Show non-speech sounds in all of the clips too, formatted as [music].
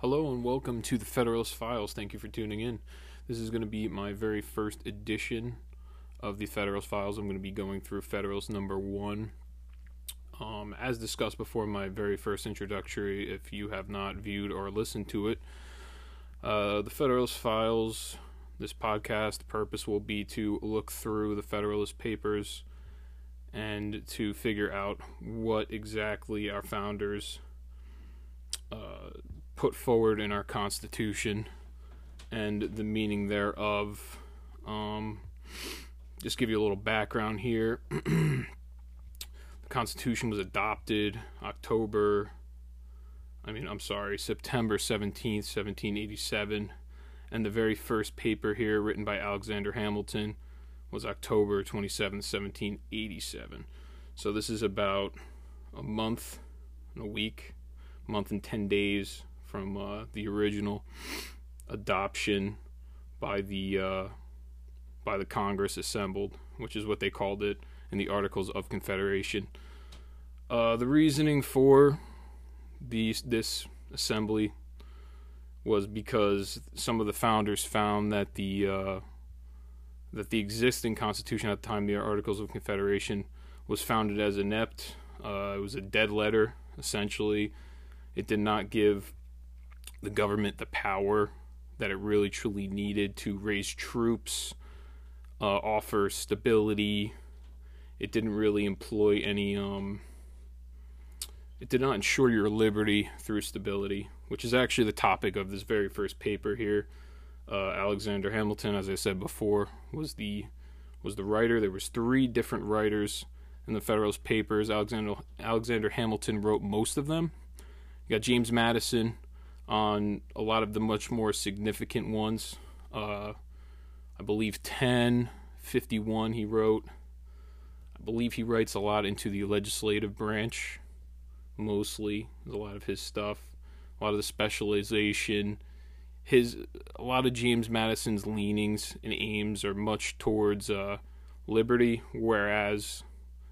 Hello and welcome to the Federalist Files. Thank you for tuning in. This is going to be my very first edition of the Federalist Files. I'm going to be going through Federalist number one. Um, as discussed before, my very first introductory, if you have not viewed or listened to it, uh, the Federalist Files, this podcast purpose will be to look through the Federalist Papers and to figure out what exactly our founders uh, put forward in our Constitution and the meaning thereof. Um, just give you a little background here. [clears throat] the Constitution was adopted October, I mean, I'm sorry, September 17th, 1787. And the very first paper here, written by Alexander Hamilton, was October 27th, 1787. So this is about a month and a week, month and 10 days from uh, the original adoption by the uh, by the Congress assembled, which is what they called it in the Articles of Confederation. Uh, the reasoning for these this assembly was because some of the founders found that the uh, that the existing Constitution at the time, the Articles of Confederation, was founded as inept. Uh, it was a dead letter, essentially. It did not give the government the power that it really truly needed to raise troops, uh, offer stability. It didn't really employ any. Um, it did not ensure your liberty through stability, which is actually the topic of this very first paper here. Uh, Alexander Hamilton, as I said before, was the was the writer. There was three different writers in the Federalist Papers. Alexander Alexander Hamilton wrote most of them. You got James Madison, on a lot of the much more significant ones. Uh, I believe 10, 51 he wrote. I believe he writes a lot into the legislative branch, mostly. a lot of his stuff, a lot of the specialization. His a lot of James Madison's leanings and aims are much towards uh, liberty, whereas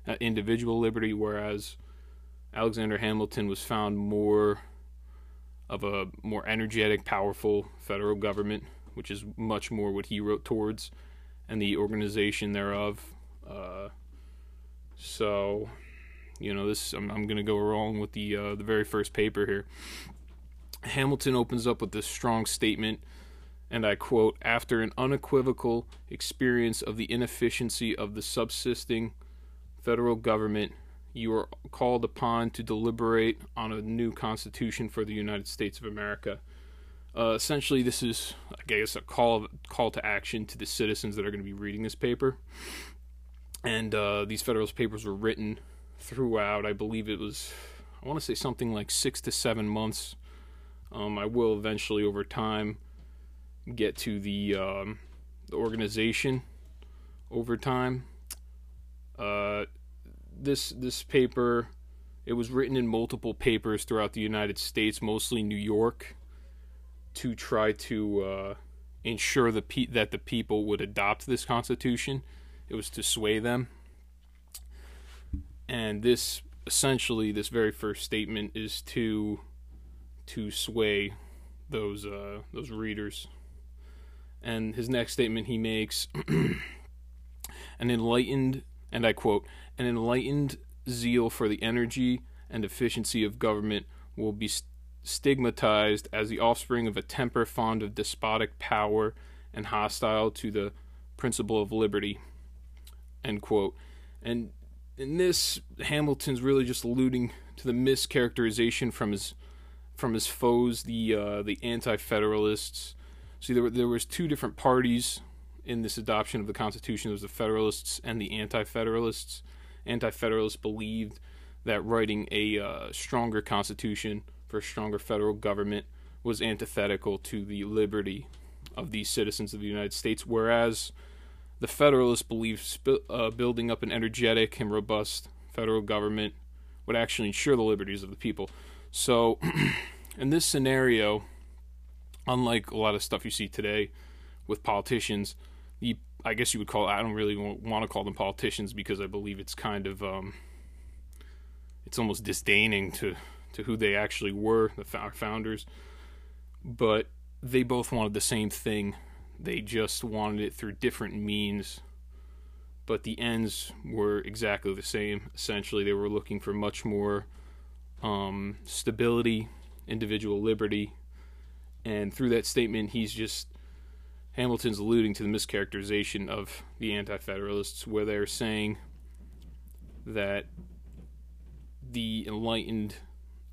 uh, individual liberty, whereas Alexander Hamilton was found more of a more energetic, powerful federal government, which is much more what he wrote towards, and the organization thereof. Uh, so, you know, this I'm, I'm going to go wrong with the uh, the very first paper here. Hamilton opens up with this strong statement, and I quote: "After an unequivocal experience of the inefficiency of the subsisting federal government." You are called upon to deliberate on a new constitution for the United States of America. Uh, essentially, this is, I guess, a call call to action to the citizens that are going to be reading this paper. And uh, these Federalist Papers were written throughout. I believe it was, I want to say something like six to seven months. Um, I will eventually, over time, get to the, um, the organization over time. Uh, this this paper it was written in multiple papers throughout the United States, mostly New York, to try to uh, ensure the pe- that the people would adopt this constitution. It was to sway them, and this essentially this very first statement is to to sway those uh, those readers. And his next statement he makes, [clears throat] an enlightened, and I quote, an enlightened zeal for the energy and efficiency of government will be st- stigmatized as the offspring of a temper fond of despotic power and hostile to the principle of liberty. End quote. And in this, Hamilton's really just alluding to the mischaracterization from his from his foes, the uh, the anti-federalists. See, there were, there was two different parties in this adoption of the Constitution. There was the Federalists and the Anti-Federalists anti federalists believed that writing a uh, stronger constitution for a stronger federal government was antithetical to the liberty of these citizens of the United States, whereas the Federalists believed uh, building up an energetic and robust federal government would actually ensure the liberties of the people. So, [clears throat] in this scenario, unlike a lot of stuff you see today with politicians, the I guess you would call. I don't really want to call them politicians because I believe it's kind of um, it's almost disdaining to to who they actually were, the founders. but they both wanted the same thing. They just wanted it through different means, but the ends were exactly the same. Essentially, they were looking for much more um, stability, individual liberty, and through that statement, he's just Hamilton's alluding to the mischaracterization of the Anti Federalists, where they're saying that the enlightened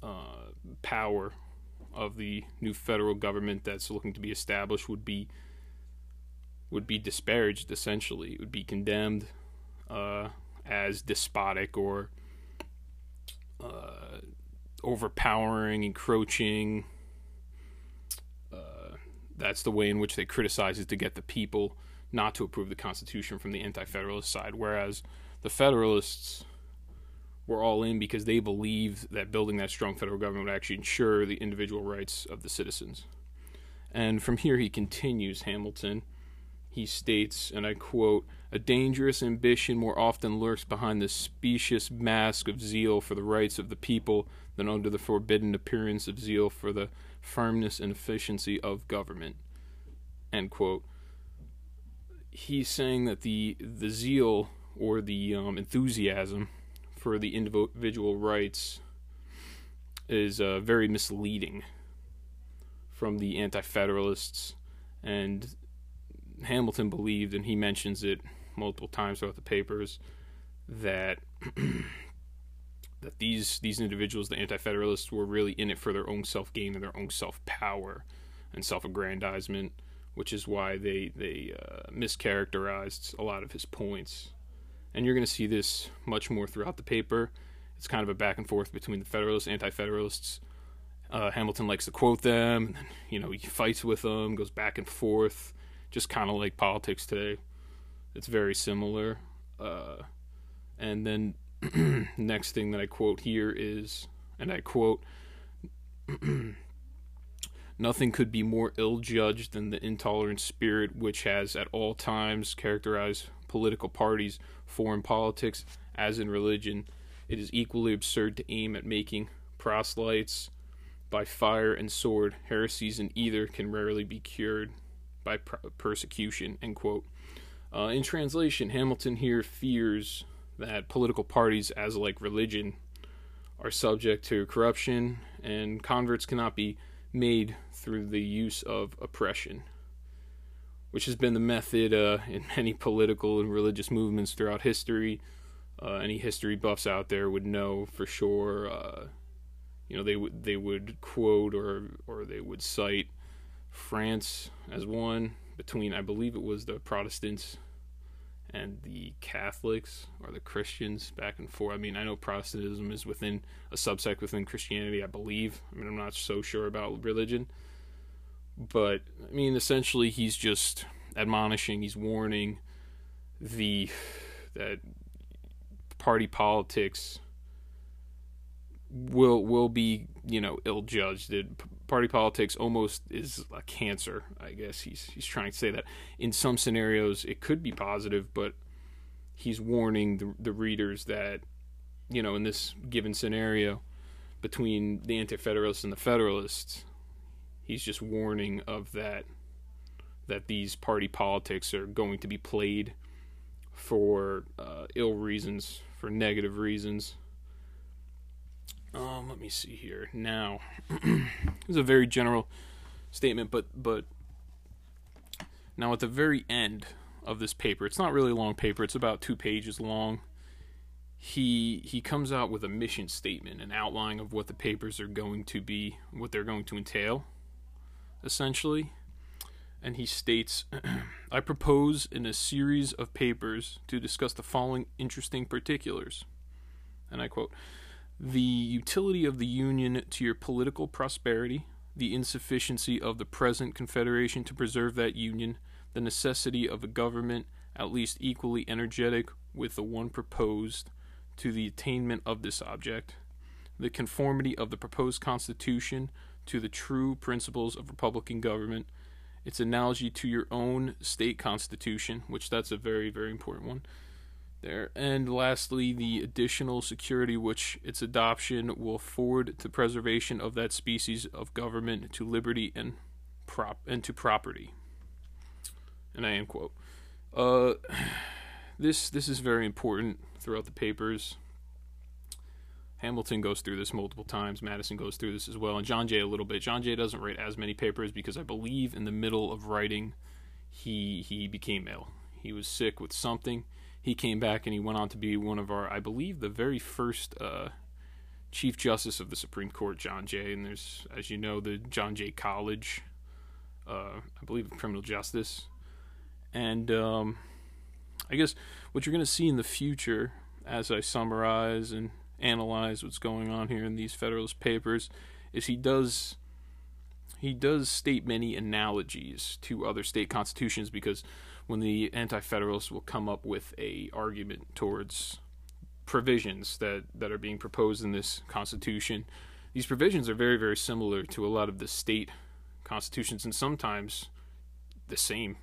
uh, power of the new federal government that's looking to be established would be would be disparaged essentially. It would be condemned uh, as despotic or uh, overpowering encroaching that's the way in which they criticize it to get the people not to approve the Constitution from the anti federalist side. Whereas the Federalists were all in because they believed that building that strong federal government would actually ensure the individual rights of the citizens. And from here he continues, Hamilton. He states, and I quote, a dangerous ambition more often lurks behind the specious mask of zeal for the rights of the people than under the forbidden appearance of zeal for the firmness and efficiency of government. End quote. He's saying that the the zeal or the um, enthusiasm for the individual rights is uh, very misleading from the anti-federalists and Hamilton believed and he mentions it multiple times throughout the papers that [clears throat] that these these individuals, the anti-federalists, were really in it for their own self-gain and their own self-power and self-aggrandizement, which is why they they uh, mischaracterized a lot of his points. And you're going to see this much more throughout the paper. It's kind of a back and forth between the Federalists, anti-federalists. Uh, Hamilton likes to quote them, then, you know he fights with them, goes back and forth, just kind of like politics today. It's very similar. Uh, and then [clears throat] next thing that I quote here is, and I quote, [clears throat] Nothing could be more ill judged than the intolerant spirit which has at all times characterized political parties, foreign politics, as in religion. It is equally absurd to aim at making proselytes by fire and sword. Heresies in either can rarely be cured by persecution. End quote. Uh, in translation, Hamilton here fears that political parties, as like religion, are subject to corruption, and converts cannot be made through the use of oppression, which has been the method uh, in many political and religious movements throughout history. Uh, any history buffs out there would know for sure. Uh, you know, they would they would quote or or they would cite France as one between I believe it was the Protestants and the Catholics or the Christians back and forth. I mean, I know Protestantism is within a subsect within Christianity, I believe. I mean, I'm not so sure about religion. But, I mean, essentially, he's just admonishing, he's warning the that party politics will will be you know ill judged. Party politics almost is a cancer. I guess he's he's trying to say that in some scenarios it could be positive, but he's warning the the readers that you know in this given scenario between the anti-federalists and the federalists, he's just warning of that that these party politics are going to be played for uh, ill reasons, for negative reasons um, let me see here. Now, [clears throat] it's a very general statement, but but now at the very end of this paper, it's not really a long paper. It's about two pages long. He he comes out with a mission statement, an outline of what the papers are going to be, what they're going to entail, essentially. And he states, [clears throat] I propose in a series of papers to discuss the following interesting particulars. And I quote the utility of the Union to your political prosperity, the insufficiency of the present Confederation to preserve that Union, the necessity of a government at least equally energetic with the one proposed to the attainment of this object, the conformity of the proposed Constitution to the true principles of Republican government, its analogy to your own state constitution, which that's a very, very important one, there. And lastly, the additional security which its adoption will afford to preservation of that species of government to liberty and prop and to property. And I end quote. Uh, [sighs] this this is very important throughout the papers. Hamilton goes through this multiple times. Madison goes through this as well, and John Jay a little bit. John Jay doesn't write as many papers because I believe in the middle of writing, he he became ill. He was sick with something. He came back and he went on to be one of our, I believe, the very first uh, Chief Justice of the Supreme Court, John Jay. And there's, as you know, the John Jay College, uh, I believe, of criminal justice. And um, I guess what you're going to see in the future, as I summarize and analyze what's going on here in these Federalist Papers, is he does he does state many analogies to other state constitutions because when the anti-federalists will come up with a argument towards provisions that that are being proposed in this constitution. These provisions are very very similar to a lot of the state constitutions and sometimes the same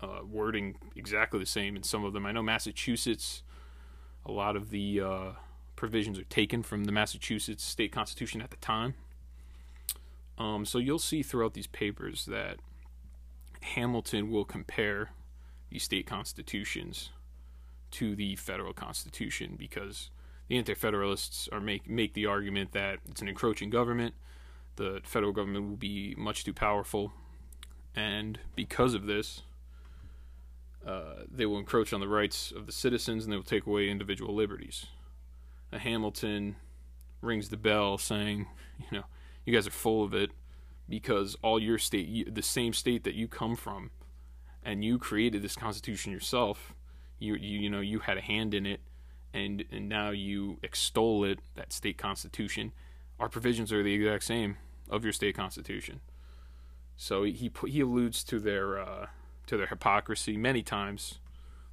uh, wording exactly the same in some of them. I know massachusetts a lot of the uh, provisions are taken from the massachusetts state constitution at the time. Um, so you'll see throughout these papers that hamilton will compare the state constitutions to the federal constitution because the anti-federalists are make make the argument that it's an encroaching government the federal government will be much too powerful and because of this uh, they will encroach on the rights of the citizens and they will take away individual liberties. A hamilton rings the bell saying [laughs] you know you guys are full of it because all your state the same state that you come from and you created this constitution yourself you you you know you had a hand in it and and now you extol it that state constitution. Our provisions are the exact same of your state constitution. So he he alludes to their uh, to their hypocrisy many times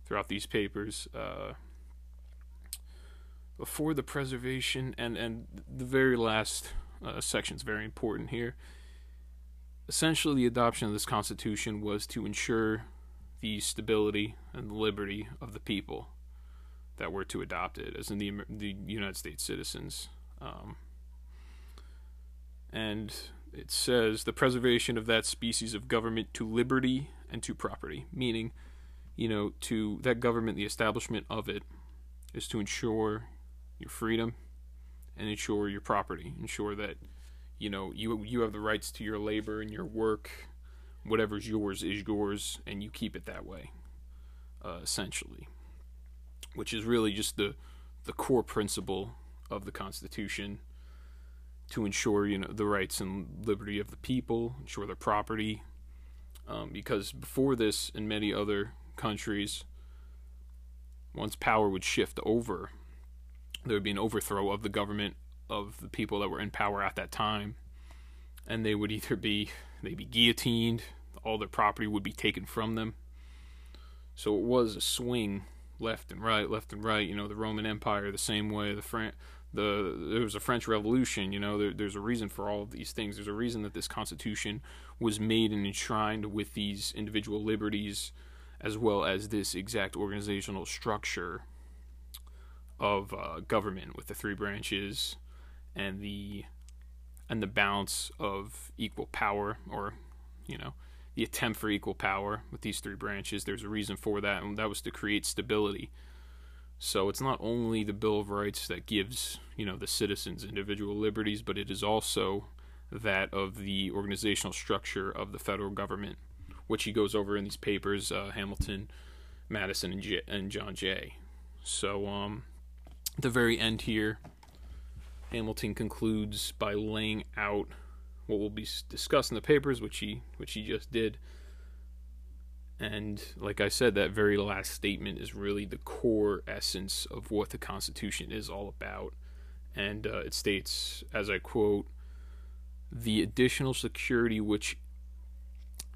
throughout these papers uh, before the preservation and and the very last uh, section is very important here essentially the adoption of this constitution was to ensure the stability and liberty of the people that were to adopt it, as in the the United States citizens. Um, and it says the preservation of that species of government to liberty and to property, meaning, you know, to that government, the establishment of it is to ensure your freedom and ensure your property, ensure that you know you you have the rights to your labor and your work. Whatever's yours is yours and you keep it that way uh, essentially. Which is really just the the core principle of the constitution to ensure you know the rights and liberty of the people ensure their property. Um, because before this in many other countries once power would shift over there would be an overthrow of the government of the people that were in power at that time, and they would either be they'd be guillotined, all their property would be taken from them. So it was a swing left and right, left and right. You know, the Roman Empire the same way. The Fran- the there was a French Revolution. You know, there, there's a reason for all of these things. There's a reason that this Constitution was made and enshrined with these individual liberties, as well as this exact organizational structure of uh, government with the three branches and the and the balance of equal power or you know the attempt for equal power with these three branches there's a reason for that and that was to create stability. So it's not only the bill of rights that gives you know the citizens individual liberties but it is also that of the organizational structure of the federal government which he goes over in these papers uh, hamilton madison and, J- and john jay. So um, the very end here Hamilton concludes by laying out what will be discussed in the papers, which he which he just did. And like I said, that very last statement is really the core essence of what the Constitution is all about. And uh, it states, as I quote, the additional security which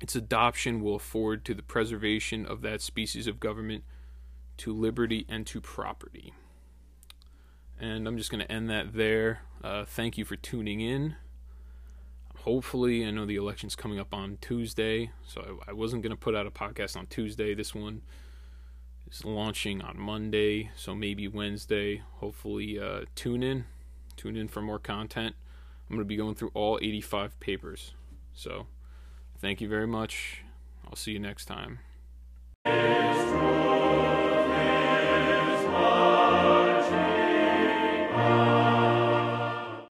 its adoption will afford to the preservation of that species of government, to liberty, and to property. And I'm just going to end that there. Uh, thank you for tuning in. Hopefully, I know the election's coming up on Tuesday, so I, I wasn't going to put out a podcast on Tuesday. This one is launching on Monday, so maybe Wednesday. Hopefully, uh, tune in. Tune in for more content. I'm going to be going through all 85 papers. So, thank you very much. I'll see you next time.